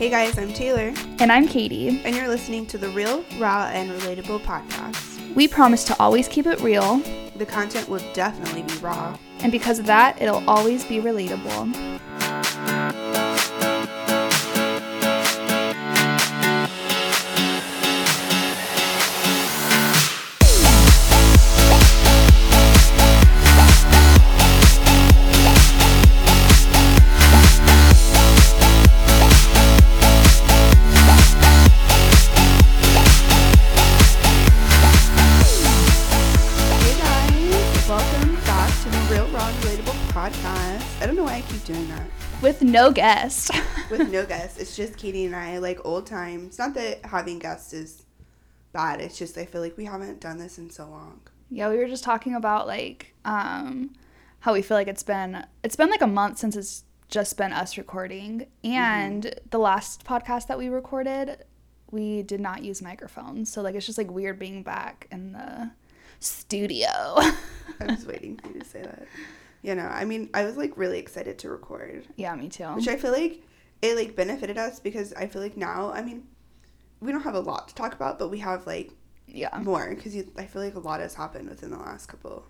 Hey guys, I'm Tayler, And I'm Katie. and you're listening to the Real, Raw, and Relatable podcast. We promise to always keep it real, The content will definitely be raw. and because of that, it'll always be relatable. No guest. With no guests, it's just Katie and I, like old times. It's not that having guests is bad, it's just I feel like we haven't done this in so long. yeah, we were just talking about like um how we feel like it's been it's been like a month since it's just been us recording. And the last podcast that we recorded, we did not use microphones. So like it's just like weird being back in the studio. I was waiting for you to say that. You know, I mean, I was like really excited to record. yeah, me too. which I feel like it like benefited us because I feel like now I mean we don't have a lot to talk about but we have like yeah. more because I feel like a lot has happened within the last couple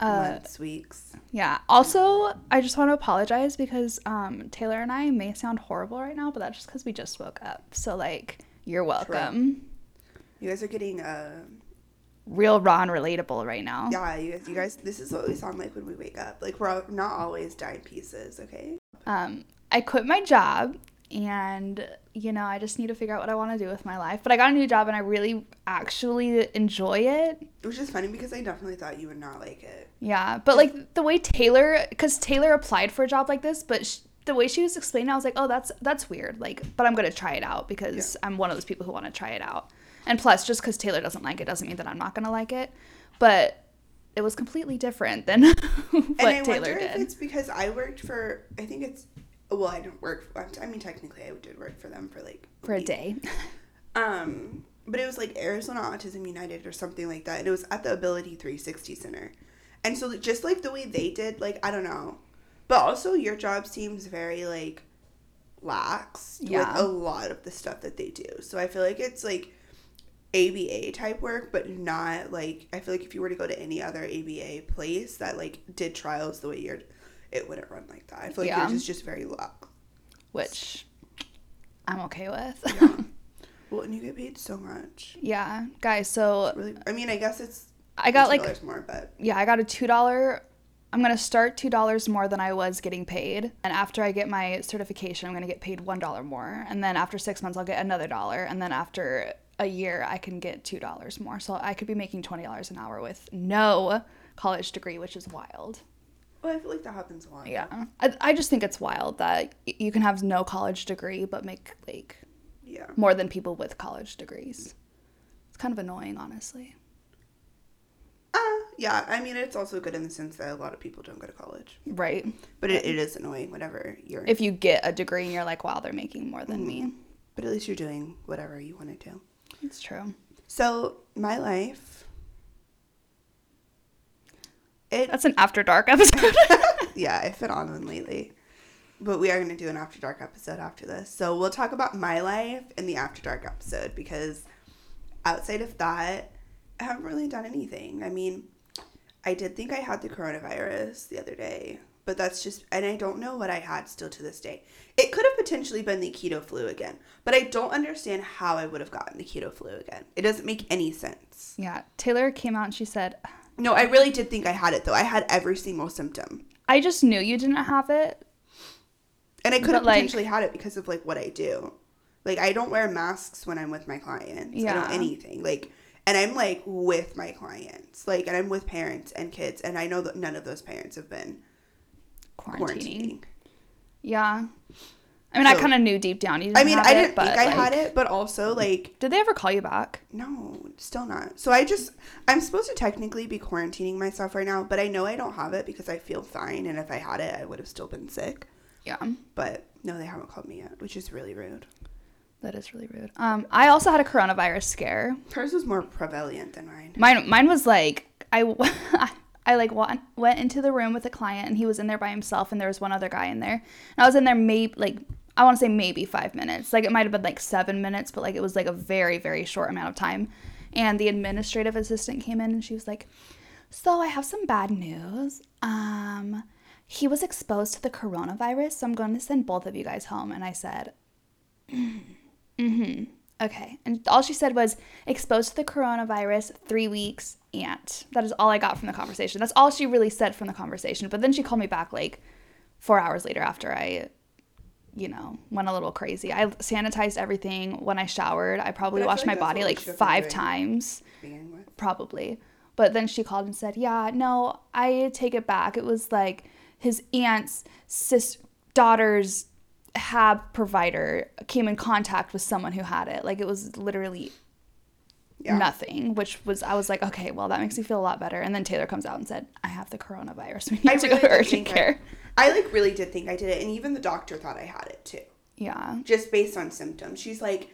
Uh, months weeks Yeah. Also, I just want to apologize because um, Tayler and I may sound horrible right now, but that's just because we just woke up. So, like, you're welcome. you guys are getting uh Real, raw, and relatable right now. yeah you guys you guys this is what we sound like when we wake up like we're all, not always dying pieces okay Um, I quit my job and, you know, I just need to figure out what I want to do with my life. But I got a new job and I really actually enjoy it. it was just funny because I definitely thought you would not like it Yeah. But, like, the way Tayler, because Tayler applied for a job like this, but. Sh- the way she was explaining, it, I was like, "Oh, that's that's weird." Like, but I'm gonna try it out because I'm one of those people who want to try it out. And plus, just because Tayler doesn't like it doesn't mean that I'm not gonna like it. But it was completely different than what and I Tayler wonder if did. it's because I worked for I think it's well I didn't work For, I mean technically I did work for them for like For a day. Um, but it was like Arizona Autism United or something like that, and it was at the Ability 360 Center. And so just like the way they did, like I don't know, but also your job seems very like lax Yeah. with a lot of the stuff that they do. So I feel like it's like ABA type work, but not like I feel like if you were to go to any other ABA place that like did trials the way you're, it wouldn't run like that. I feel like Yeah. yours is just very luck, which I'm okay with. Yeah. Well, and you get paid so much. yeah, guys. So Really, I mean, I guess it's I got like $2 more, but yeah, I got a two dollar. I'm gonna start two dollars more than I was getting paid, and after I get my certification, I'm gonna get paid one dollar more, and then after six months, I'll get another dollar, and then after a year, I can get two dollars more. So I could be making twenty dollars an hour with no college degree, which is wild. well, I feel like that happens a lot. Yeah, I, I just think it's wild that y- you can have no college degree but make like yeah. more than people with college degrees. It's kind of annoying, honestly. Uh, yeah. I mean, it's also good in the sense that a lot of people don't go to college, Right. but it, it is annoying whenever you're. If you get a degree and you're like, wow, they're making more than me. but at least you're doing whatever you want to do. It's true. So my life. It That's an after dark episode. yeah, I've been on one lately. But we are going to do an After Dark episode after this. So we'll talk about my life in the After Dark episode because outside of that, I haven't really done anything. I mean, I did think I had the coronavirus the other day, but that's just, and I don't know what I had still to this day. It could have potentially been the keto flu again, but I don't understand how I would have gotten the keto flu again. It doesn't make any sense. yeah. Tayler came out and she said, No, I really did think I had it though. I had every single symptom. I just knew you didn't have it. And I could have like- potentially had it because of like what I do. Like I don't wear masks when I'm with my clients. I Yeah. don't anything. Like and I'm like with my clients. Like and I'm with parents and kids and I know that none of those parents have been Quarantining. quarantining. Yeah. I mean, I kind of knew deep down you I mean, I didn't but think I like, had it, but also like Did they ever call you back? no, still not. So I just I'm supposed to technically be quarantining myself right now, but I know I don't have it because I feel fine and if I had it, I would have still been sick. Yeah. But no, they haven't called me yet, which is really rude. That is really rude. Um, I also had a coronavirus scare. Hers was more prevalent than mine. Mine, mine was like I, I like went, went into the room with a client and he was in there by himself and there was one other guy in there. And I was in there maybe like I want to say maybe five minutes. Like it might have been like seven minutes, but like it was like a very, very short amount of time. And the administrative assistant came in and she was like, So I have some bad news. Um, he was exposed to the coronavirus, so I'm going to send both of you guys home. And I said, Mm-hmm. Okay. And all she said was exposed to the coronavirus, three weeks, aunt. That is all I got from the conversation. That's all she really said from the conversation. But then she called me back like four hours later after I, you know, went a little crazy. I sanitized everything when I showered. I probably I washed like my body like should have been five times probably. But then she called and said, "Yeah, no, I take it back. It was like his aunt's sis daughter's hab provider came in contact with someone who had it. Like it was literally Yeah. nothing, which was I was like, okay, well that makes me feel a lot better. And then Tayler comes out and said, I have the coronavirus. We need I to really go to urgent care. I, I like really did think I did it, and even the doctor thought I had it too, yeah, just based on symptoms. She's like,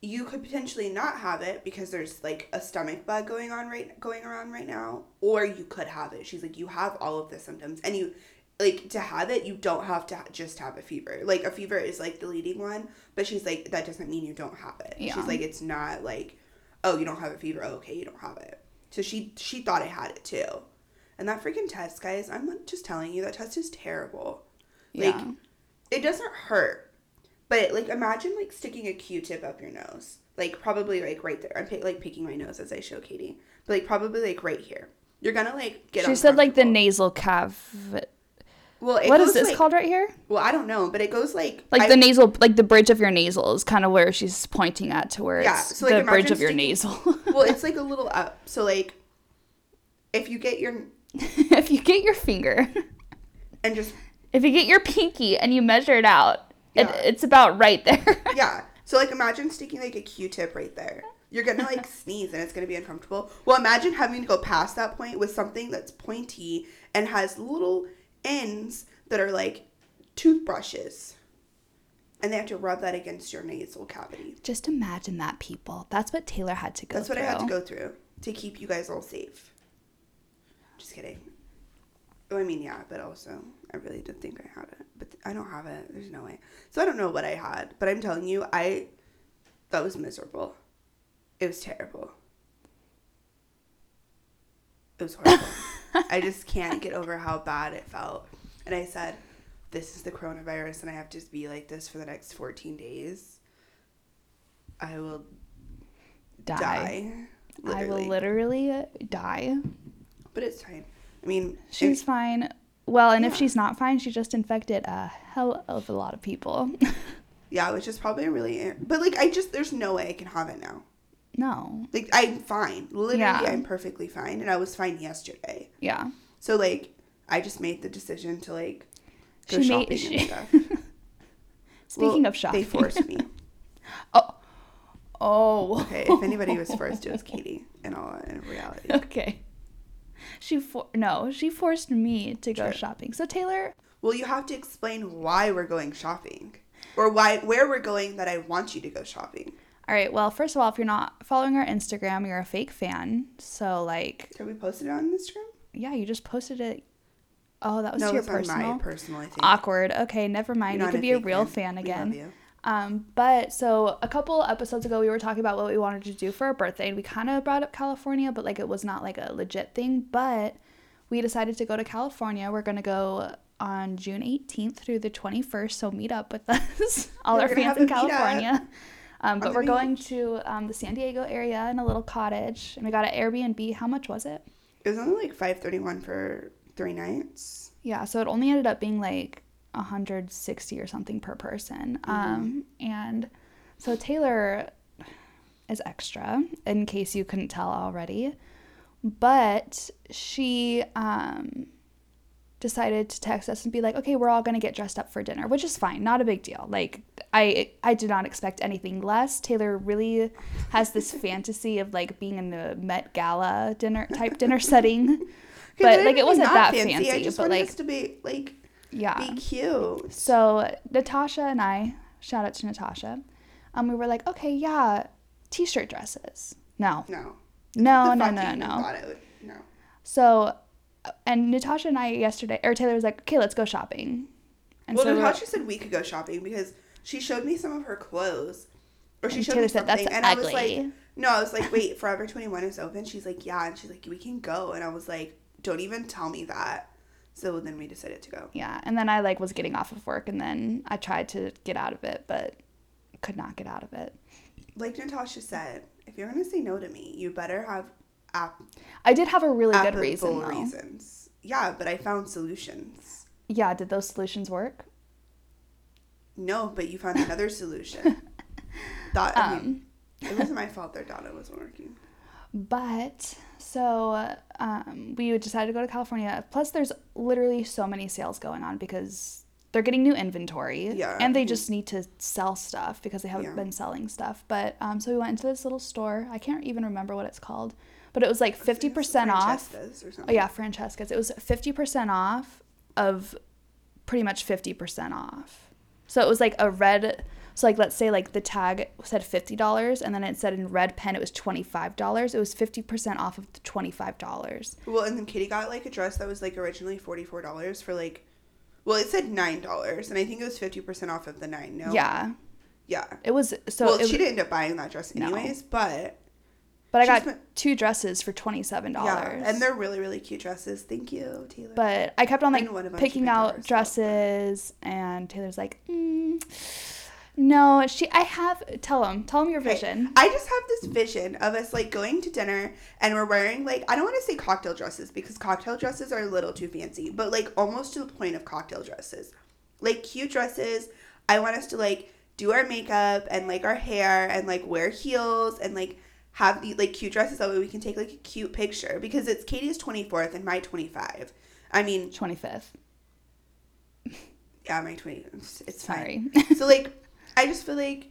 you could potentially not have it because there's like a stomach bug going on right going around right now, or you could have it. She's like, you have all of the symptoms, and you like to have it. You don't have to ha- just have a fever. Like a fever is like the leading one, but she's like that doesn't mean you don't have it. Yeah. She's like, it's not like, oh, you don't have a fever. Oh, okay, you don't have it. So she she thought I had it too. And that freaking test, guys, I'm just telling you, that test is terrible. Like, Yeah. it doesn't hurt. But, like, imagine, like, sticking a Q-tip up your nose. Like, probably, like, right there. I'm, pick, like, picking my nose as I show Katie. But, like, probably, like, right here. You're gonna, like, get she said like the nasal calf. Well, it What is this like- called right here? Well, I don't know, but it goes, like... Like I- the nasal, like the bridge of your nasal is kind of where she's pointing at to where Yeah, it's so, like, the bridge of your sticking- nasal. well, it's, like, a little up. So, like, if you get your... if you get your finger, And just... if you get your pinky and you measure it out, it, it's about right there. Yeah. So, like, imagine sticking, like, a Q-tip right there. You're gonna, like, sneeze and it's gonna be uncomfortable. Well, imagine having to go past that point with something that's pointy and has little ends that are, like, toothbrushes. And they have to rub that against your nasal cavity. Just imagine that, people. That's what Tayler had to go through. That's what through. I had to go through to keep you guys all safe. Just kidding. Oh, I mean, yeah, but also, I really did think I had it. But I don't have it. There's no way. So I don't know what I had. But I'm telling you, I. That was miserable. It was terrible. It was horrible. I just can't get over how bad it felt. And I said, this is the coronavirus, and I have to be like this for the next 14 days. I will Die. die. I will literally. die. But it's fine. I mean, She's if- fine. Well, and if she's not fine, she just infected a hell of a lot of people. yeah, which is probably really. But like, I just there's no way I can have it now. No. Like, I'm fine. Literally, Yeah. I'm perfectly fine, and I was fine yesterday. Yeah. So like, I just made the decision to like go She shopping made- she- and stuff. Speaking Well, of shopping. they forced me. Oh. Oh. Okay, if anybody was forced, it was Katie. In all in reality. okay. She for no, she forced me to go Sure. shopping. So Tayler, Well, you have to explain why we're going shopping, or why where we're going that I want you to go shopping. All right. Well, first of all, if you're not following our Instagram, you're a fake fan. So like, Have we posted it on Instagram? yeah, you just posted it. Oh, that was no, to your personal. my personal. I think. Awkward. Okay, never You're mind. You could be a real fan We again. love you. Um, but so a couple episodes ago, we were talking about what we wanted to do for our birthday, and we kind of brought up California, but like it was not like a legit thing. But we decided to go to California. We're gonna go on June 18th through the 21st, so meet up with us, all our we're gonna fans in California. Um, but we're going to um, the San Diego area in a little cottage, and we got an Airbnb. How much was it? It was only like five thirty one for three nights. Yeah, so it only ended up being like 160 or something per person. Mm-hmm. Um, and so Tayler is extra, in case you couldn't tell already. But she um, decided to text us and be like, okay, we're all going to get dressed up for dinner, which is fine. Not a big deal. Like, I, I did not expect anything less. Tayler really has this fantasy of like being in the Met Gala dinner type dinner setting. But like it wasn't that I fancy, just but like us to be like yeah. be cute. So Natasha and I, shout out to Natasha, um, we were like, okay, yeah, t-shirt dresses. No, No. no, no, no, no. thought it would- no. So, and Natasha and I yesterday, or Tayler was like, okay, let's go shopping. And well, so Natasha said we could go shopping because she showed me some of her clothes, or she showed Tayler me said, something, "That's and I was like, no, I was like, wait, Forever Twenty One is open. She's like, yeah, and she's like, we can go, and I was like, don't even tell me that. So then we decided to go. yeah, and then I like was getting off of work, and then I tried to get out of it, but could not get out of it. Like Natasha said, if you're gonna say no to me, you better have app I did have a really good reason though. reasons. Yeah, but I found solutions. Yeah, did those solutions work? No, but you found another solution. That I mean, Um, it wasn't my fault their data wasn't working. But so um, we decided to go to California. Plus, there's literally so many sales going on because they're getting new inventory. Yeah. And they just need to sell stuff because they haven't Yeah. been selling stuff. But um, so we went into this little store. I can't even remember what it's called, but it was like 50% off. Francesca's Or Oh, yeah, Francesca's. It was 50% off of pretty much 50% off. So it was like a red. So like let's say like the tag said fifty dollars and then it said in red pen it was twenty five dollars. It was fifty percent off of the twenty five dollars. Well, and then Kitty got like a dress that was like originally forty four dollars for like, well, it said nine dollars, and I think it was fifty percent off of the nine. No. Yeah, Yeah. it was so. well, it, she didn't end up buying that dress No. anyways, but but I she got spent- two dresses for twenty seven dollars. yeah, and they're really really cute dresses. Thank you, Tayler. But I kept on like And what about picking out herself? dresses, and Tayler's like, mm, "No, she. I have. Tell him. Tell him your vision. I just have this vision of us like going to dinner and we're wearing like I don't want to say cocktail dresses because cocktail dresses are a little too fancy, but like almost to the point of cocktail dresses. Like cute dresses. I want us to like do our makeup and like our hair and like wear heels and like have the like cute dresses that way we can take like a cute picture because it's Katie's 24th and my 25. I mean, Twenty fifth. yeah, my 20 it's, it's fine. Sorry. so like i just feel like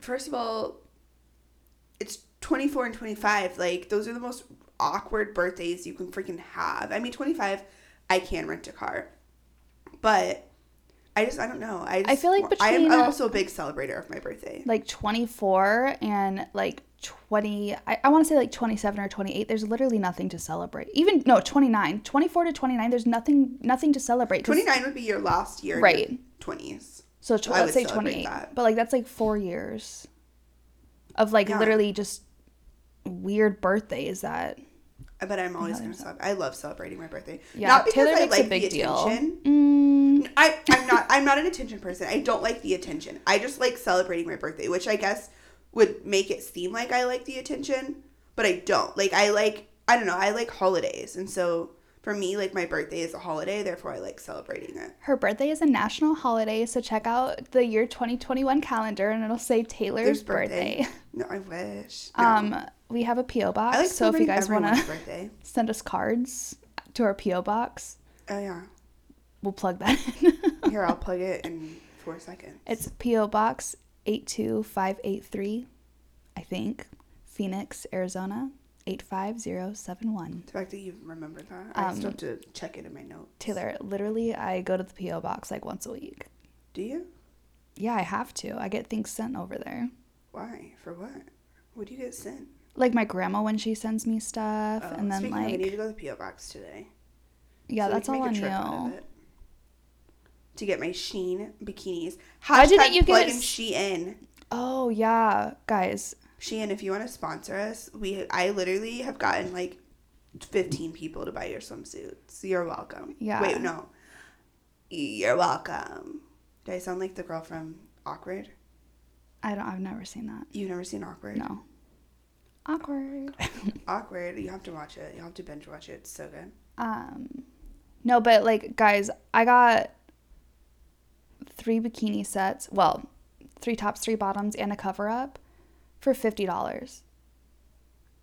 first of all it's 24 and 25 like those are the most awkward birthdays you can freaking have i mean 25 i can rent a car but i just i don't know. I just, I feel like between- I'm also a big celebrator of my birthday. like 24 and like 20 i, I want to say like 27 or 28 there's literally nothing to celebrate. Even no 29 24 to 29 there's nothing nothing to celebrate. 29 would be your last year in Right. your 20s so tw- I let's say 28 that. but like that's like four years of like Yeah. literally just weird birthdays that but i'm always gonna celebrate. I love celebrating my birthday. Yeah not because tayler i makes like a big the deal mm, I, I'm not I'm not an attention person. I don't like the attention. I just like celebrating my birthday, which I guess would make it seem like I like the attention, but I don't. Like I like I don't know, I like holidays. And so for me, like my birthday is a holiday, therefore I like celebrating it. her birthday is a national holiday so check out the year 2021 calendar and it'll say tayler's birthday, birthday. No, I wish. No. um we have a po box like so if you guys want to send us cards to our PO box. Oh yeah. We'll plug that in. Here I'll plug it in four seconds. it's PO box 82583, I think, Phoenix, Arizona 85071. the fact that you remember that. I Um, still have to check it in my notes. Tayler, literally I go to the PO box like once a week. Do you? Yeah, I have to. I get things sent over there. Why? For what? What do you get sent? Like my grandma when she sends me stuff Oh, and then speaking of, I need to go to the PO box today. yeah, so that's all on a trip out of you. To get my Shein bikinis. Why didn't you get it Shein. Oh, yeah, guys. Shein, if you want to sponsor us, we I literally have gotten like 15 people to buy your swimsuits. You're welcome. Yeah. Wait, no. You're welcome. Do I sound like the girl from Awkward? I don't I've never seen that. You've never seen Awkward? No. Awkward. Awkward. You have to watch it. You have to binge watch it. It's so good. Um, no, but like, guys, I got three bikini sets. Well, three tops, three bottoms, and a cover up for fifty dollars.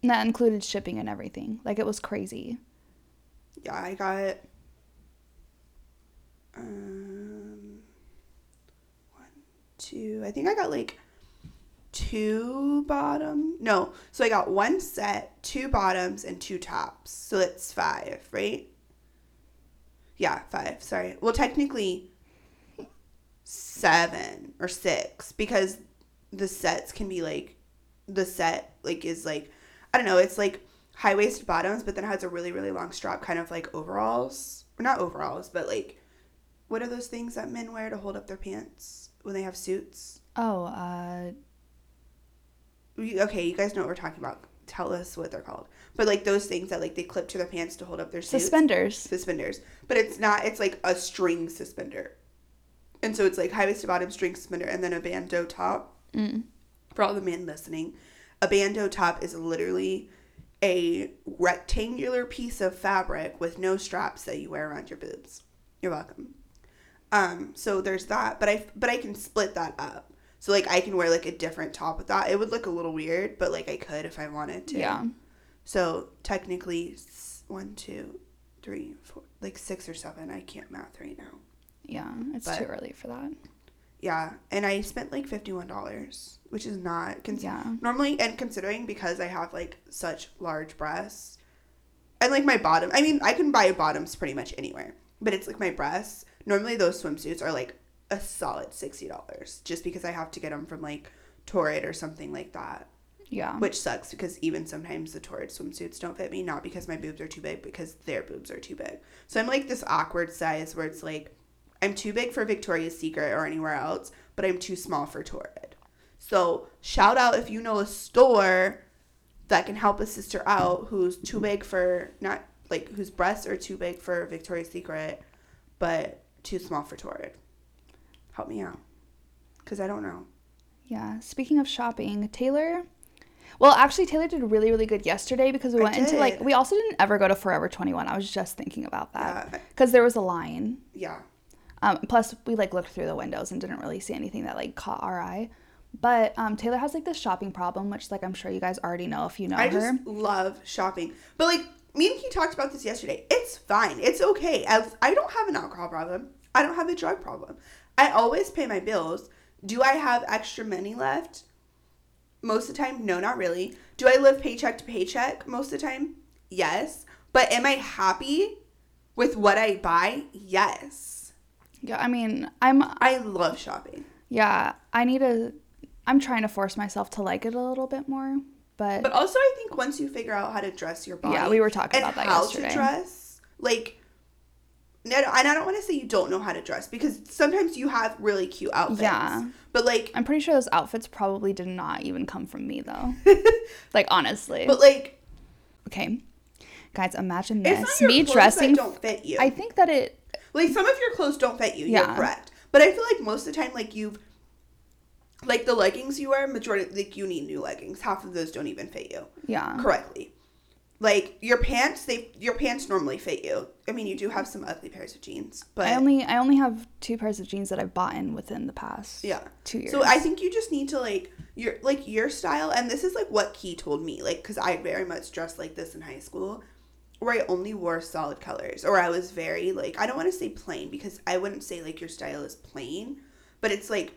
And that included shipping and everything. Like it was crazy. Yeah, I got um one, two. I think I got like two bottom. No, so I got one set, two bottoms, and two tops. So it's five, right? Yeah, five. Sorry. Well, technically seven or six because the sets can be like the set like is like I don't know. It's like high waisted bottoms, but then it has a really really long strap, kind of like overalls or not overalls, but like what are those things that men wear to hold up their pants when they have suits? Oh, uh, Okay, you guys know what we're talking about. Tell us what they're called. But like those things that like they clip to their pants to hold up their suits. suspenders. suspenders. But it's not. It's like a string suspender. And so it's like high waisted bottom string suspender and then a bandeau top. Mm. For all the men listening, a bandeau top is literally a rectangular piece of fabric with no straps that you wear around your boobs. You're welcome. Um, so there's that, but I but I can split that up. So like I can wear like a different top with that. It would look a little weird, but like I could if I wanted to. Yeah. So technically, one, two, three, four, like six or seven. I can't math right now. Yeah. It's But- too early for that. Yeah, and I spent like fifty one dollars, which is not cons- Yeah. normally and considering because I have like such large breasts, and like my bottom. I mean, I can buy bottoms pretty much anywhere, but it's like my breasts. Normally, those swimsuits are like a solid sixty dollars, just because I have to get them from like Torrid or something like that. Yeah. Which sucks because even sometimes the Torrid swimsuits don't fit me, not because my boobs are too big, because their boobs are too big. So I'm like this awkward size where it's like I'm too big for Victoria's Secret or anywhere else, but I'm too small for Torrid. So shout out if you know a store that can help a sister out who's too big for not like whose breasts are too big for Victoria's Secret, but too small for Torrid. Help me out, cause I don't know. Yeah. Speaking of shopping, Tayler. Well, actually, Tayler did really, really good yesterday because we went into like we also didn't ever go to Forever Twenty One. I was just thinking about that Yeah, because there was a line. yeah. Um, plus, we like looked through the windows and didn't really see anything that like caught our eye. But um, Tayler has like this shopping problem, which like I'm sure you guys already know if you know I her. I just love shopping. But like me and he talked about this yesterday. It's fine. It's okay. As I don't have an alcohol problem. I don't have a drug problem. I always pay my bills. Do I have extra money left? Most of the time, no, not really. Do I live paycheck to paycheck most of the time? Yes. But am I happy with what I buy? Yes. Yeah, I mean, I'm I love shopping. yeah, I need to. I'm trying to force myself to like it a little bit more, but, But also, I think once you figure out how to dress your body, Yeah, we were talking about that how yesterday. to dress, like, and I don't want to say you don't know how to dress because sometimes you have really cute outfits. Yeah. But like, I'm pretty sure those outfits probably did not even come from me though. like honestly. but like, okay, guys, imagine it's this: not your me dressing. that don't fit you. I think that it. Like some of your clothes don't fit you. You're Yeah. correct. But I feel like most of the time, like you've, like the leggings you wear, majority like you need new leggings. Half of those don't even fit you Yeah. correctly. Like your pants, they your pants normally fit you. I mean, you do have some ugly pairs of jeans, but I only I only have two pairs of jeans that I've bought in within the past yeah. two years. So I think you just need to like your like your style, and this is like what Key told me, like because I very much dressed like this in high school, where I only wore solid colors, or I was very like I don't want to say plain because I wouldn't say like your style is plain, but it's like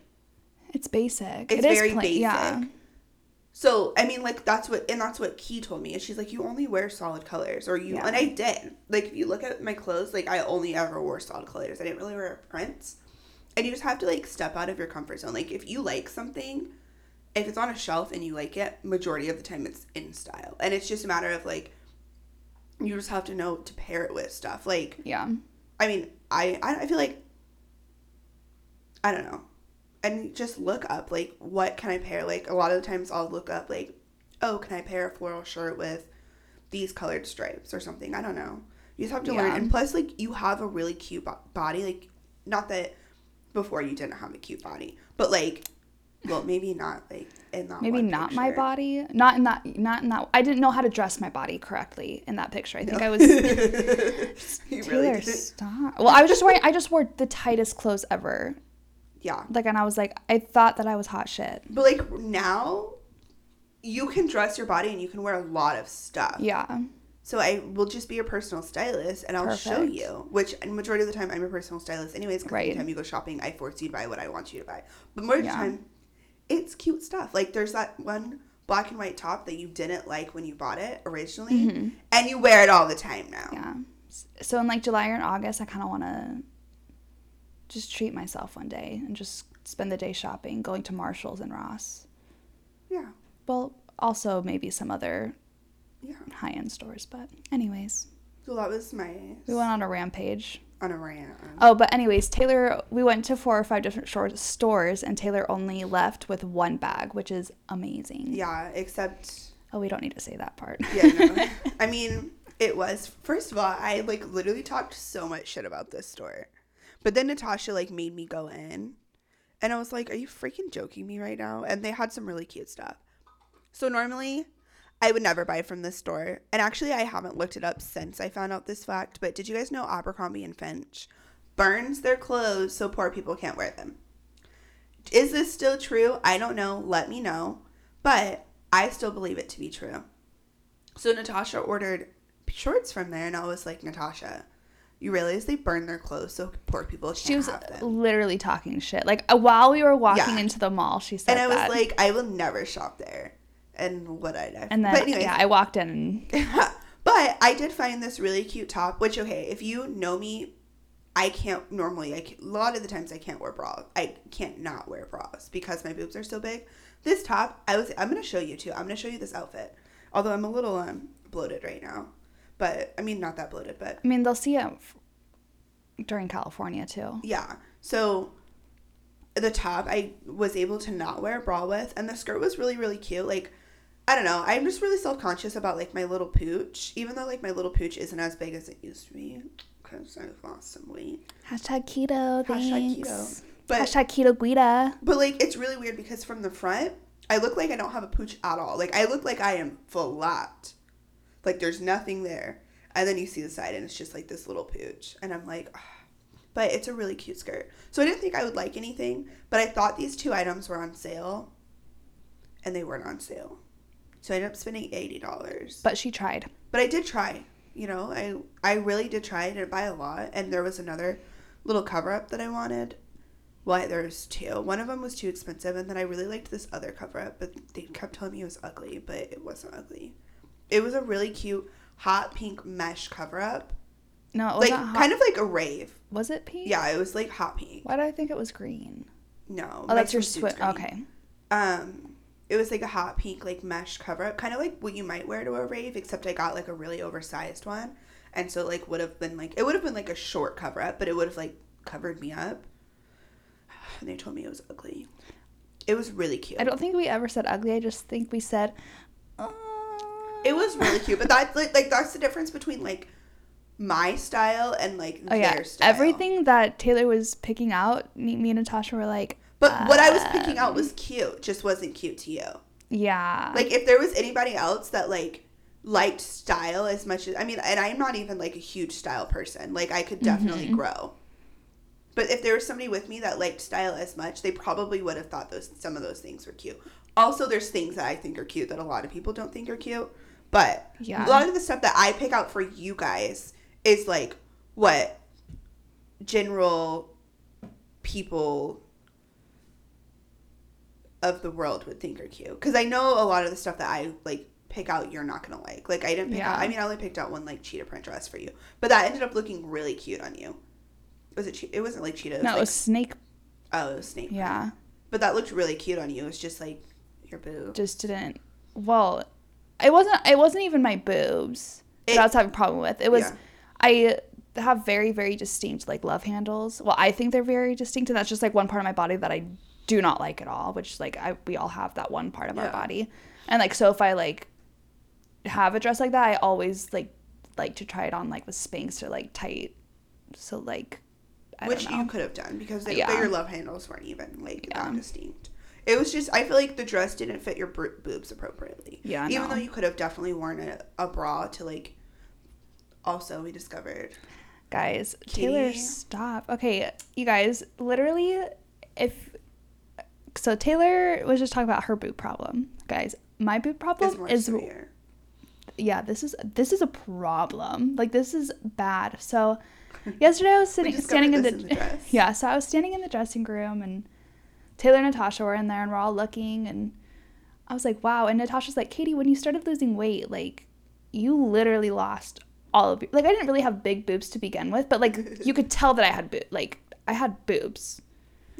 it's basic. it's It is very plain- basic. Yeah. So I mean, like that's what, and that's what Key told me. Is she's like, you only wear solid colors, or you, Yeah. and I did. Like if you look at my clothes, like I only ever wore solid colors. I didn't really wear prints, and you just have to like step out of your comfort zone. Like if you like something, if it's on a shelf and you like it, majority of the time it's in style, and it's just a matter of like, you just have to know to pair it with stuff. Like Yeah. I mean, I I feel like I don't know. And just look up like what can I pair? Like a lot of the times I'll look up like, oh, can I pair a floral shirt with these colored stripes or something? I don't know. You just have to learn. And plus, like you have a really cute bo- body. Like, not that before you didn't have a cute body, but like, well, maybe not like in that. Maybe not my body. Not in that. Not in that. I didn't know how to dress my body correctly in that picture. I think I was. Tayler, really stop. Well, I was just wearing. I just wore the tightest clothes ever. Yeah. Like, and I was like, I thought that I was hot shit. But like now, you can dress your body and you can wear a lot of stuff. Yeah. So I will just be your personal stylist and I'll show you. Which and majority of the time I'm your personal stylist anyways. Because Right. anytime you go shopping, I force you to buy what I want you to buy. But more of the time, it's cute stuff. Like there's that one black and white top that you didn't like when you bought it originally, and you wear it all the time now. Mm-hmm. Yeah. So in like July or in August, I kind of want to just treat myself one day and just spend the day shopping, going to Marshalls and Ross. Yeah. Well, also maybe some other Yeah. high end stores. But anyways, So that was my. we went on a rampage. On a rant. Oh, but anyways, Tayler, we went to four or five different short stores, and Tayler only left with one bag, which is amazing. Yeah, except Oh, we don't need to say that part. yeah, no. I mean, it was first of all, I like literally talked so much shit about this store, but then Natasha like made me go in, and I was like, "Are you freaking joking me right now?" And they had some really cute stuff. So normally, I would never buy from this store, and actually, I haven't looked it up since I found out this fact. But did you guys know Abercrombie and Finch burns their clothes so poor people can't wear them? Is this still true? I don't know. Let me know. But I still believe it to be true. So Natasha ordered shorts from there, and I was like, Natasha, you realize they burn their clothes so poor people can't She was literally talking shit. Like uh, while we were walking Yeah. into the mall, she said And I was that. like, I will never shop there. And what I did. and then but anyways, yeah, I walked in but I did find this really cute top, which okay, if you know me, I can't normally. I can, a lot of the times I can't wear bras. I can't not wear bras because my boobs are so big. This top, I was. I'm gonna show you too. I'm gonna show you this outfit. Although I'm a little um bloated right now, but I mean not that bloated, but I mean, they'll see it f- during California too. yeah. So the top I was able to not wear a bra with, and the skirt was really really cute. Like I don't know, I'm just really self conscious about like my little pooch, even though like my little pooch isn't as big as it used to be because I've lost some weight. Hashtag keto. Hashtag Thanks. keto. But Hashtag keto guida. but like it's really weird because from the front I look like I don't have a pooch at all. Like I look like I am flat. Like there's nothing there. And then you see the side and it's just like this little pooch. And I'm like, "Ah." but it's a really cute skirt. So I didn't think I would like anything, but I thought these two items were on sale. And they weren't on sale. So I ended up spending eighty dollars. But she tried. But I did try. You know, I I really did try. I didn't buy a lot. And there was another little cover up that I wanted. Well, there's two. One of them was too expensive, and then I really liked this other cover up, but they kept telling me it was ugly, but it wasn't ugly. It was a really cute hot pink mesh cover up, No, it was like kind of like a rave. Was it pink? Yeah, it was like hot pink. Why did I think it was green? No, Oh, that's your green. Okay. Um, it was like a hot pink like mesh cover up, kind of like what you might wear to a rave, except I got like a really oversized one, and so like would have been like it would have been like a short cover up, but it would have like covered me up. And they told me it was ugly. It was really cute. I don't think we ever said ugly. I just think we said. Uh, It was really cute, but that's like, like that's the difference between like my style and like Oh yeah, style. everything that Tayler was picking out, me, me and Natasha were like. But what I was picking out um, was cute, just wasn't cute to you. Yeah. Like if there was anybody else that like liked style as much as I mean, and I'm not even like a huge style person. Like I could definitely Mhm. grow. But if there was somebody with me that liked style as much, they probably would have thought those some of those things were cute. Also, there's things that I think are cute that a lot of people don't think are cute. But Yeah. a lot of the stuff that I pick out for you guys is like what general people of the world would think are cute. Because I know a lot of the stuff that I like pick out, you're not gonna like. Like I didn't pick Yeah. out. I mean, I only picked out one like cheetah print dress for you, but that ended up looking really cute on you. Was it? che- It wasn't like cheetah. It was no, like, it was snake. oh, it was snake. print. Yeah. But that looked really cute on you. It was just like your boob. Just didn't. Well, it wasn't. It wasn't even my boobs that I was having a problem with. It was. Yeah. I have very very distinct like love handles. Well, I think they're very distinct, and that's just like one part of my body that I do not like at all. Which like I we all have that one part of our body, and like so if I like have a dress like that, I always like like to try it on like with Spanx or like tight. So like, I which don't know. you could have done because they, Yeah. your love handles weren't even like Yeah. that distinct. It was just I feel like the dress didn't fit your boobs appropriately. Yeah, even no. though you could have definitely worn a, a bra to like. Also, we discovered guys tayler stop okay you guys literally if so tayler was just talking about her boot problem. Guys my boot problem is yeah this is this is a problem. Like this is bad. So yesterday i was sitting standing in the, in the dress. yeah so i was standing in the dressing room and tayler and natasha were in there and we're all looking and i was like wow. And natasha's like katie when you started losing weight like you literally lost all of your like i didn't really have big boobs to begin with but like you could tell that i had bo- like i had boobs.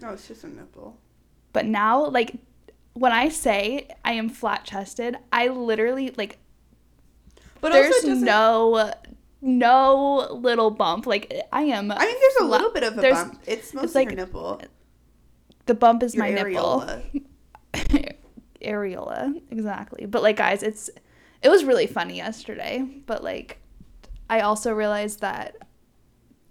No, it's just a nipple. But now like when i say i am flat chested i literally like But there's no no little bump. Like I am. I mean, there's a little bit of a there's- bump. It's mostly like- your nipple. The bump is Your my nipple. areola. areola exactly but like guys it's it was really funny yesterday but like i also realized that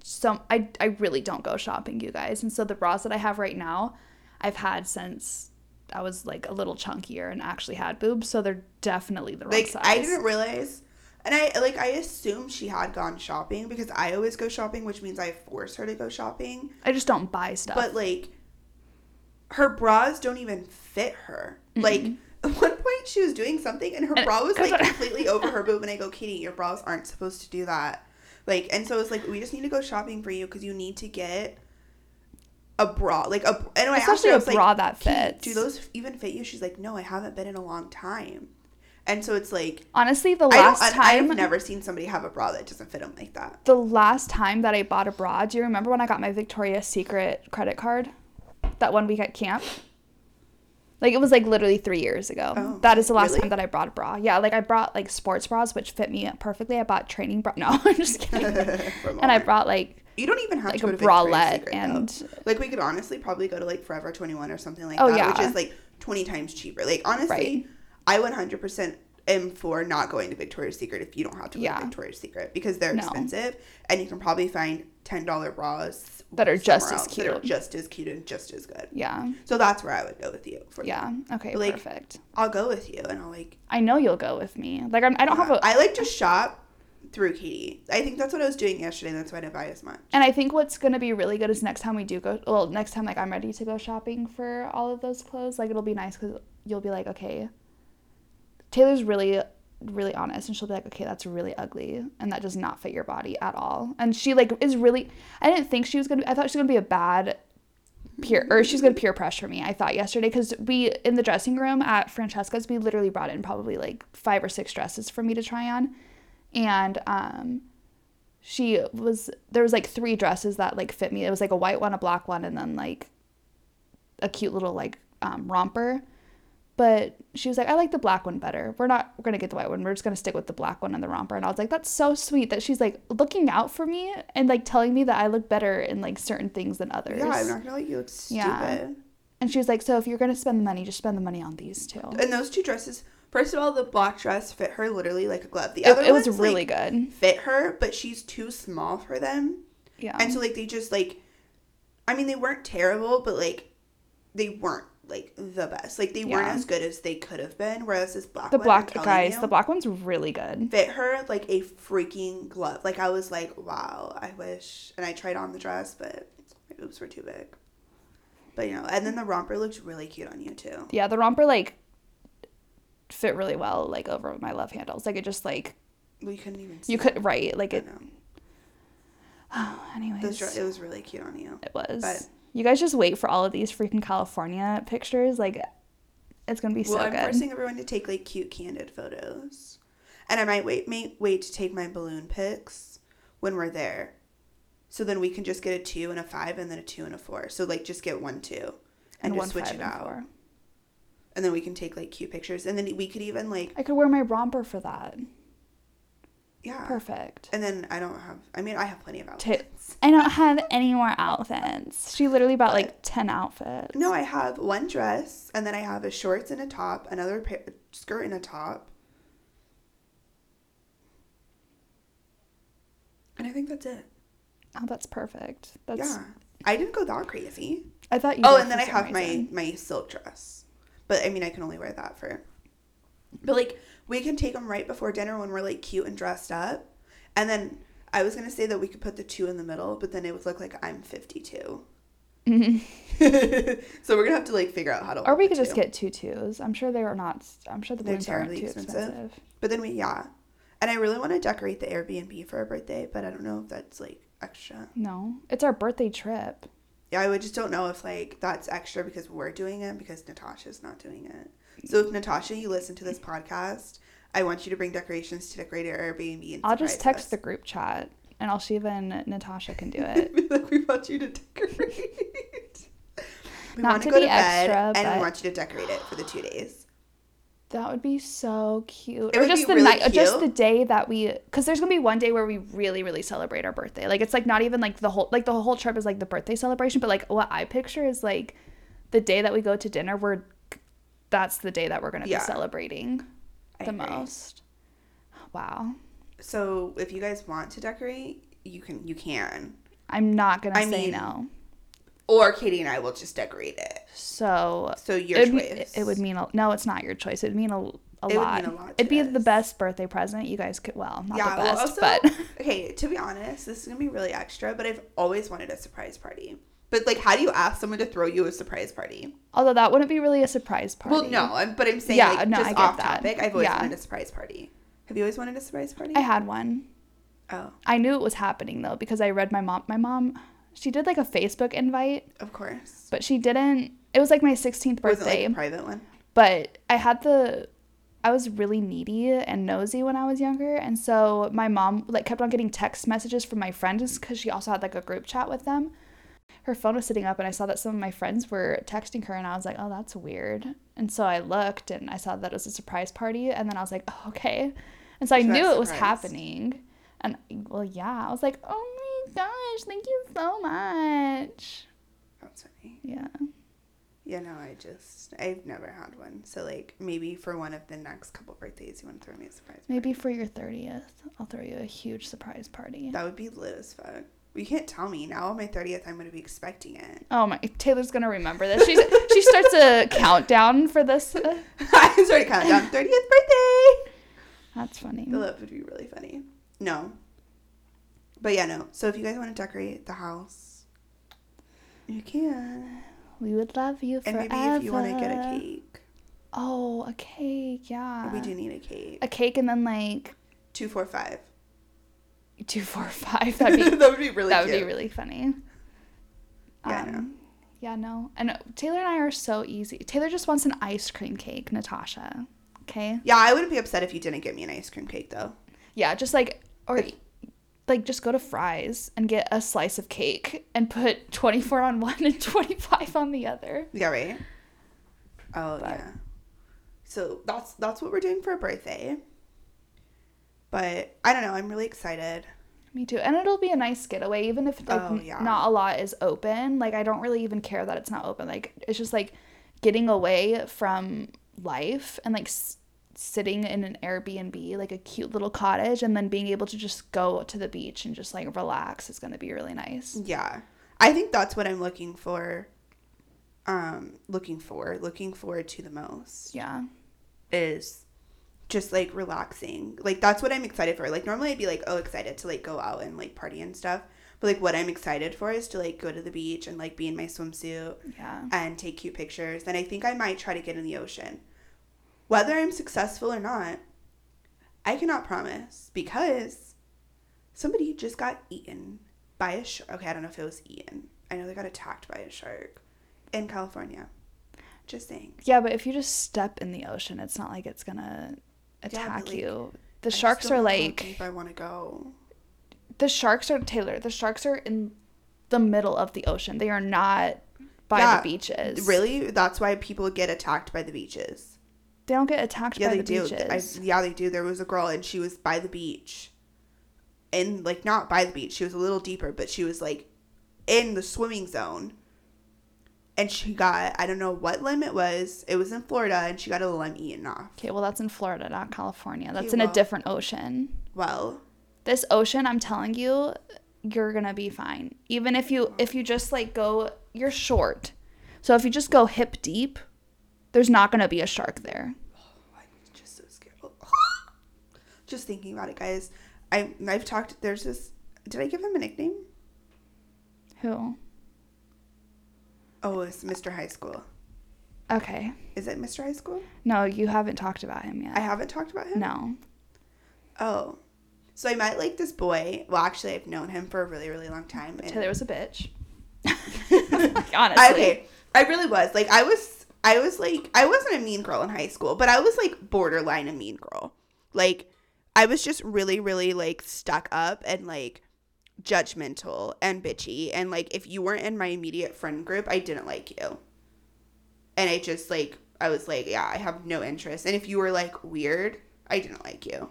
some i i really don't go shopping you guys and so the bras that i have right now i've had since i was like a little chunkier and actually had boobs so they're definitely the wrong Like size I didn't realize, and I like I assumed she had gone shopping because I always go shopping, which means I force her to go shopping. i just don't buy stuff But like, her bras don't even fit her. Like at one point, she was doing something, and her And- bra was like I- completely over her boob, and I go, Katie, your bras aren't supposed to do that. Like, and so it's like we just need to go shopping for you because you need to get. A bra, like a, and I asked Especially her, I a was like, bra that "Katie, fits." Do those even fit you? She's like, no, I haven't been in a long time, and so it's like honestly the I last and time I've never seen somebody have a bra that doesn't fit them like that. the last time that I bought a bra, do you remember when I got my Victoria's Secret credit card? That one week at camp? Like it was like literally three years ago. Oh, that is the last really? time that I bought a bra. Yeah, like I brought like sports bras which fit me perfectly. I bought training bra. No, I'm just kidding. And I brought like You don't even have like to a go to Victoria's bralette Secret, though. and like we could honestly probably go to like Forever 21 or something like Oh, that, yeah. which is like 20 times cheaper. Like honestly, Right. I 100% am for not going to Victoria's Secret if you don't have to go Yeah. to Victoria's Secret because they're No. expensive and you can probably find $10 bras That are just as else that are cute. just as cute and just as good. yeah. So that's where I would go with you. For Yeah. Okay, Like, perfect. I'll go with you and I'll like I know you'll go with me. Like I'm, I don't have a I like to shop through Katie. I think that's what I was doing yesterday. and That's why I didn't buy as much. And I think what's gonna be really good is next time we do go. Well, next time like I'm ready to go shopping for all of those clothes. Like it'll be nice because you'll be like, okay, Tayler's really, really honest, and she'll be like, okay, that's really ugly, and that does not fit your body at all. And she like is really. I didn't think she was gonna. I thought she was gonna be a bad peer or she's gonna peer pressure me. I thought yesterday because we in the dressing room at Francesca's we literally brought in probably like five or six dresses for me to try on, and um she was there was like three dresses that like fit me. It was like a white one, a black one, and then like a cute little like um, romper. But she was like, I like the black one better. We're not we're gonna get the white one. We're just gonna stick with the black one and the romper. And I was like, that's so sweet that she's like looking out for me and like telling me that I look better in like certain things than others. Yeah, I'm not gonna let you look stupid. Yeah. And she was like, so if you're gonna spend the money, just spend the money on these two. And those two dresses, first of all, the black dress fit her literally like a glove. The It, other it was ones, really like, good. fit her, but she's too small for them. Yeah. And so like they just like, I mean they weren't terrible, but like they weren't like the best. Like they weren't as good as they could have been. Whereas this black the one, black guys, you, the black one's really good. fit her like a freaking glove. Like I was like, wow, I wish. And I tried on the dress, but my boobs were too big. But you know, and then the romper looked really cute on you too. Yeah, the romper like fit really well like over my love handles. Like it just like you couldn't even. See you could right like it. Oh, anyways, Those it was really cute on you. it was. but- you guys just wait for all of these freaking California pictures. Like it's gonna be so well, I'm good. forcing everyone to take like cute candid photos, and I might wait may, wait to take my balloon pics when we're there, so then we can just get a two and a five, and then a two and a four. So like just get one two, and, just switch it and out, four. And then we can take like cute pictures, and then we could even like I could wear my romper for that. yeah, Perfect. And then I don't have. I mean, I have plenty of outfits. I don't have any more outfits. She literally bought like ten outfits. No, I have one dress, and then I have a shorts and a top, another pair, skirt and a top, and I think that's it. Oh, that's perfect. That's. yeah, I didn't go that crazy. I thought you. Oh, and then I have my my silk dress, but I mean, I can only wear that for. But like, we can take them right before dinner when we're like cute and dressed up, and then I was gonna say that we could put the two in the middle, but then it would look like I'm 52. so we're gonna have to like figure out how to. Or we could just two. get tutus. I'm sure they are not. I'm sure the They're balloons aren't terribly too expensive. expensive. But then we yeah, and I really want to decorate the Airbnb for our birthday, but I don't know if that's like extra. No, it's our birthday trip. Yeah, I would just don't know if like that's extra because we're doing it because Natasha's not doing it. So if Natasha, you listen to this podcast, I want you to bring decorations to decorate our Airbnb. And I'll just text us. the group chat, and I'll see if Natasha can do it. Like, we want you to decorate. we Not want to to go be to bed extra, and we want you to decorate it for the two days. That would be so cute. It or just the really night, just the day that we, because there's gonna be one day where we really, really celebrate our birthday. Like it's like not even like the whole, like the whole trip is like the birthday celebration, but like what I picture is like the day that we go to dinner. We're, that's the day that we're gonna Yeah. be celebrating I the agree. most. Wow. So if you guys want to decorate, you can. You can. I'm not gonna I say mean, no. Or Katie and I will just decorate it. So So your it, choice. it would mean a, no, it's not your choice. It would mean a, a It would lot. mean a lot to It'd be the best birthday present you guys could. Well, not yeah. the well, also, but okay. To be honest, this is gonna be really extra, but I've always wanted a surprise party. But like, how do you ask someone to throw you a surprise party? although that wouldn't be really a surprise party. Well, no, I'm, but I'm saying Yeah, like no, I just get off that. topic. I've always Yeah. wanted a surprise party. Have you always wanted a surprise party? I had one. oh, I knew it was happening though because I read my mom. My mom, she did like a Facebook invite, of course. but she didn't. It was like my 16th Was it birthday, like a private one? but I had the. I was really needy and nosy when I was younger, and so my mom like kept on getting text messages from my friends because she also had like a group chat with them. Her phone was sitting up, and I saw that some of my friends were texting her, and I was like, "Oh, that's weird." And so I looked, and I saw that it was a surprise party, and then I was like, oh, "Okay," and so I knew it was happening, and well, yeah, I was like, "Oh my gosh, thank you so much." That's funny. Yeah. Yeah, no, I just I've never had one. So like maybe for one of the next couple birthdays, you want to throw me a surprise. Maybe for your 30th, I'll throw you a huge surprise party. That would be lit as fuck. You can't tell me now. On my thirtieth, I'm gonna be expecting it. Oh my, Tayler's gonna remember this. She's she starts a countdown for this. Uh, I started counting down. Thirtieth birthday. That's funny. That would be really funny. No. But yeah, no. So if you guys want to decorate the house, you can. We would love you And forever. maybe if you want to get a cake, Oh, a cake, yeah. we do need a cake. a cake and then like Two, four, five. two, four, five. That'd be that would be really. that would be really funny. Yeah. Um, Yeah, no. And Tayler and I are so easy. Tayler just wants an ice cream cake, Natasha. Okay? Yeah, I wouldn't be upset if you didn't get me an ice cream cake though. Yeah, just like or If- like just go to Fry's and get a slice of cake and put 24 on one and 25 on the other. Yeah, right. Oh But- yeah. So that's that's what we're doing for a birthday. But I don't know. I'm really excited. Me too. And it'll be a nice getaway, even if like Oh, yeah. not a lot is open. Like I don't really even care that it's not open. Like it's just like getting away from life and like s- sitting in an Airbnb, like a cute little cottage, and then being able to just go to the beach and just like relax is gonna be really nice. Yeah. I think that's what I'm looking for. Um, looking for, looking forward to the most Yeah. is just like relaxing. Like that's what I'm excited for. Like normally I'd be like, oh, excited to like go out and like party and stuff. But like what I'm excited for is to like go to the beach and like be in my swimsuit Yeah. and take cute pictures. And I think I might try to get in the ocean. Whether I'm successful or not, I cannot promise because somebody just got eaten by a shark. Okay, I don't know if it was eaten. I know they got attacked by a shark in California. Just saying. Yeah, but if you just step in the ocean, it's not like it's gonna attack like, you. The I sharks are like deep I want to go. the sharks are Tayler. The sharks are in the middle of the ocean. They are not by Yeah, the beaches. Really? That's why people get attacked by the beaches. They don't get attacked Yeah, by they the do. beaches. I, yeah, they do. There was a girl and she was by the beach. And like not by the beach, she was a little deeper, but she was like in the swimming zone. And she got I don't know what limb it was. It was in Florida and she got a limb eaten off. okay, well that's in Florida, not California. That's Okay, in a different ocean. Well, This ocean, I'm telling you, you're gonna be fine. Even if you if you just like go, you're short. So if you just go hip deep, there's not gonna be a shark there. Oh, I'm just so scared. just thinking about it, guys. I I've talked there's this did I give him a nickname? Who? Oh, it's Mr. High School. Okay. Is it Mr. High School? No, you haven't talked about him yet. I haven't talked about him. no. Oh. So I met like this boy. Well, actually, I've known him for a really, really long time. And Tayler was a bitch. I, Honestly. okay, I really was. Like, I was, I was like, I wasn't a mean girl in high school, but I was like borderline a mean girl. Like, I was just really, really like stuck up and like judgmental and bitchy. And like, if you weren't in my immediate friend group, I didn't like you. And I just like, I was like, yeah, I have no interest. And if you were like weird, I didn't like you.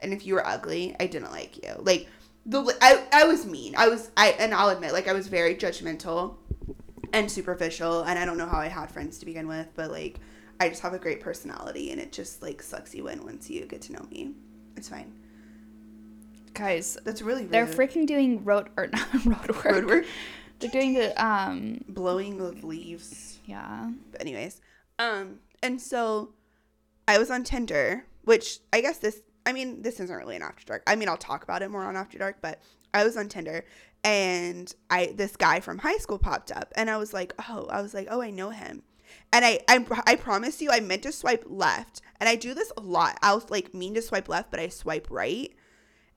And if you were ugly, I didn't like you. Like the I, I was mean. I was I and I'll admit like I was very judgmental and superficial and I don't know how I had friends to begin with, but like I just have a great personality and it just like sucks you in once you get to know me. It's fine. Guys, That's really rude. they're freaking doing road or not road work. road work. They're doing the um Blowing of leaves. yeah. But anyways, um, and so I was on Tinder, which I guess this, I mean, this isn't really an After Dark. I mean, I'll talk about it more on After Dark, but I was on Tinder and I, this guy from high school popped up and I was like, oh, I was like, oh, I know him. And I, I, I promise you, I meant to swipe left. And I do this a lot. I'll like mean to swipe left, but I swipe right.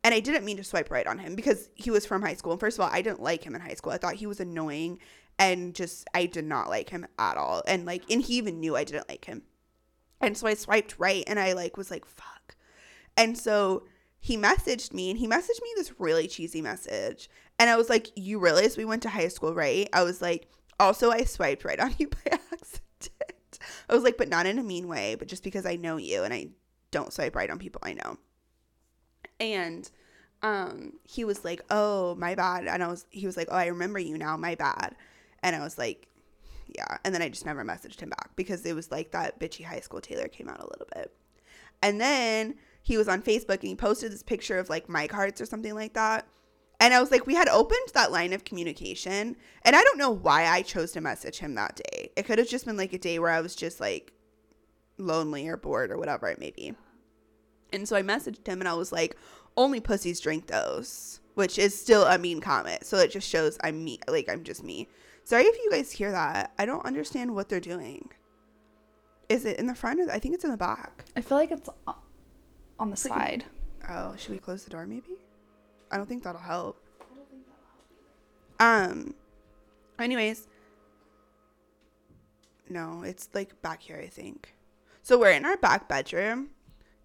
And I didn't mean to swipe right on him because he was from high school. And first of all, I didn't like him in high school. I thought he was annoying and just I did not like him at all. And like and he even knew I didn't like him. And so I swiped right and I like was like fuck. And so he messaged me and he messaged me this really cheesy message. And I was like, "You realize we went to high school, right?" I was like, "Also, I swiped right on you by accident." I was like, "But not in a mean way, but just because I know you and I don't swipe right on people I know." And um he was like, "Oh, my bad." And I was he was like, "Oh, I remember you now. My bad." And I was like, "Yeah." And then I just never messaged him back because it was like that bitchy high school Tayler came out a little bit. And then he was on Facebook and he posted this picture of like my cards or something like that. And I was like, we had opened that line of communication. And I don't know why I chose to message him that day. It could have just been like a day where I was just like lonely or bored or whatever it may be. And so I messaged him and I was like, only pussies drink those, which is still a mean comment. So it just shows I'm me, like I'm just me. Sorry if you guys hear that. I don't understand what they're doing. Is it in the front or I think it's in the back? I feel like it's on the side. Oh, should we close the door maybe? I don't think that'll help. Um anyways, no, it's like back here I think. So we're in our back bedroom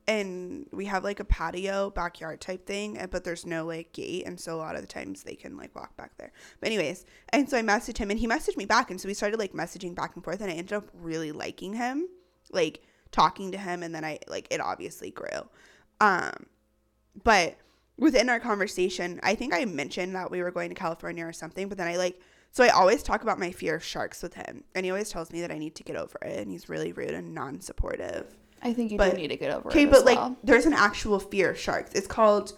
and we have like a patio backyard type thing, but there's no like gate and so a lot of the times they can like walk back there. But anyways, and so I messaged him and he messaged me back and so we started like messaging back and forth and I ended up really liking him, like talking to him and then I like it obviously grew. Um but within our conversation, I think I mentioned that we were going to California or something, but then I like so I always talk about my fear of sharks with him, and he always tells me that I need to get over it, and he's really rude and non-supportive. I think you But- do need to get over Okay, it. Okay, but like there's an actual fear of sharks. It's called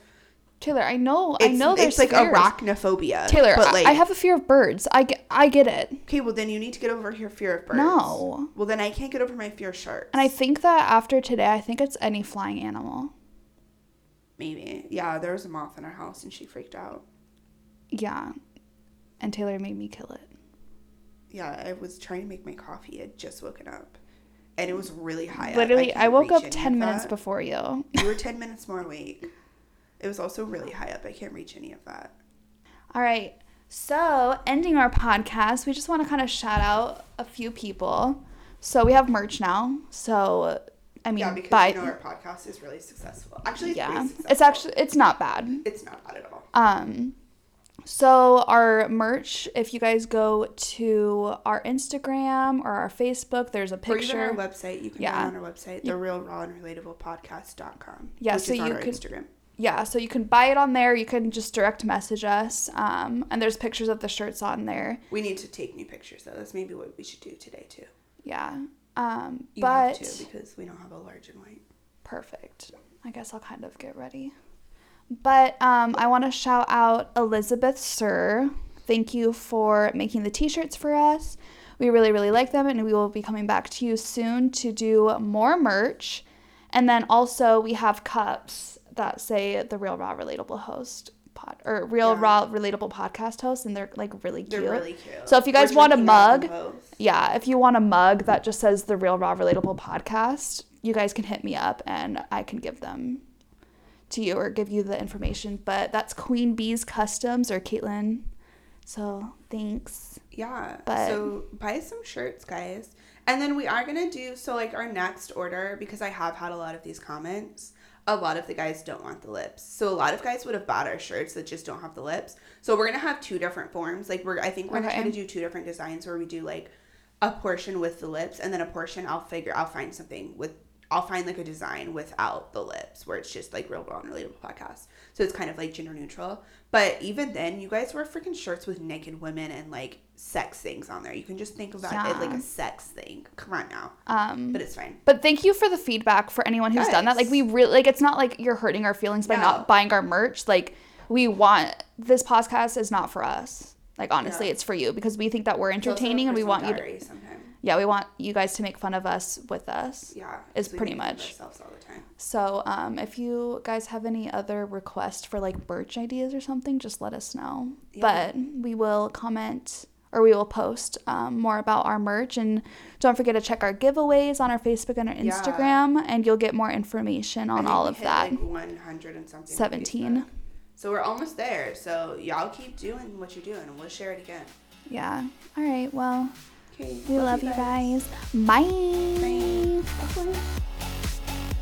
Tayler, I know, I know there's it's like fears. arachnophobia. Tayler, but like I have a fear of birds. I get, I get it. okay, well then you need to get over your fear of birds. No. Well then I can't get over my fear of sharks. And I think that after today, I think it's any flying animal. Maybe yeah, there was a moth in our house and she freaked out. Yeah. And Tayler made me kill it. Yeah, I was trying to make my coffee. I had just woken up, and it was really high. up. Literally, I, couldn't woke up 10 minutes that. before you. You were 10 minutes more awake. It was also really high up. I can't reach any of that. All right. So, ending our podcast, we just want to kind of shout out a few people. So, we have merch now. So, I mean, yeah, because by you know our podcast is really successful. Actually, it's yeah, successful. it's actually it's not bad. it's not bad at all. Um, so our merch, if you guys go to our Instagram or our Facebook, there's a picture. Or even our website. You can Yeah. go on our website, the real raw and relatable podcast.com. Yeah, which so is on you our could- Instagram. Yeah, so you can buy it on there. You can just direct message us. Um, and there's pictures of the shirts on there. We need to take new pictures though. That's maybe what we should do today too. Yeah. Um, You but have to because we don't have a large and white. Perfect. I guess I'll kind of get ready. But um, I want to shout out Elizabeth Sir. Thank you for making the t shirts for us. We really, really like them, and we will be coming back to you soon to do more merch. And then also, we have cups that say the Real Raw Relatable Host pod or Real Yeah. Raw Relatable Podcast Host, and they're like really cute. They're really cute. So if you guys We're want a drinking out of mug, yeah, if you want a mug that just says the Real Raw Relatable Podcast, you guys can hit me up and I can give them to you or give you the information. But that's Queen Bee's Customs or Caitlin. So thanks. Yeah. But- so buy some shirts, guys. And then we are gonna do so like our next order because I have had a lot of these comments. A lot of the guys don't want the lips, so a lot of guys would have bought our shirts that just don't have the lips. So we're gonna have two different forms. Like we're, I think we're gonna try to do two different designs where we do like a portion with the lips, and then a portion I'll figure I'll find something with I'll find like a design without the lips where it's just like real raw and relatable podcast. So it's kind of like gender neutral. But even then, you guys wear freaking shirts with naked women and like sex things on there. You can just think about it like a sex thing. Come on now. Um, But it's fine. But thank you for the feedback for anyone who's done that. Like we really like it's not like you're hurting our feelings by No. not buying our merch. Like we want this podcast is not for us. Like honestly, Yeah. it's for you because we think that we're It's also a entertaining and we want you to diary sometime. Yeah, we want you guys to make fun of us with us. Yeah. Is pretty make fun of much. ourselves all the time. So, um if you guys have any other requests for like merch ideas or something, just let us know. Yeah. But we will comment or we will post um, more about our merch and don't forget to check our giveaways on our Facebook and our Yeah. Instagram and you'll get more information on all we of hit, that. Like 100 and something. 17. So we're almost there. So y'all keep doing what you're doing, and we'll share it again. Yeah. All right. Well, Okay. we love you guys. Bye. Bye.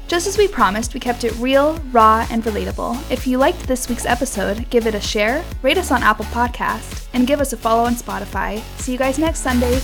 Just as we promised, we kept it real, raw, and relatable. If you liked this week's episode, give it a share, rate us on Apple Podcast, and give us a follow on Spotify. See you guys next Sunday.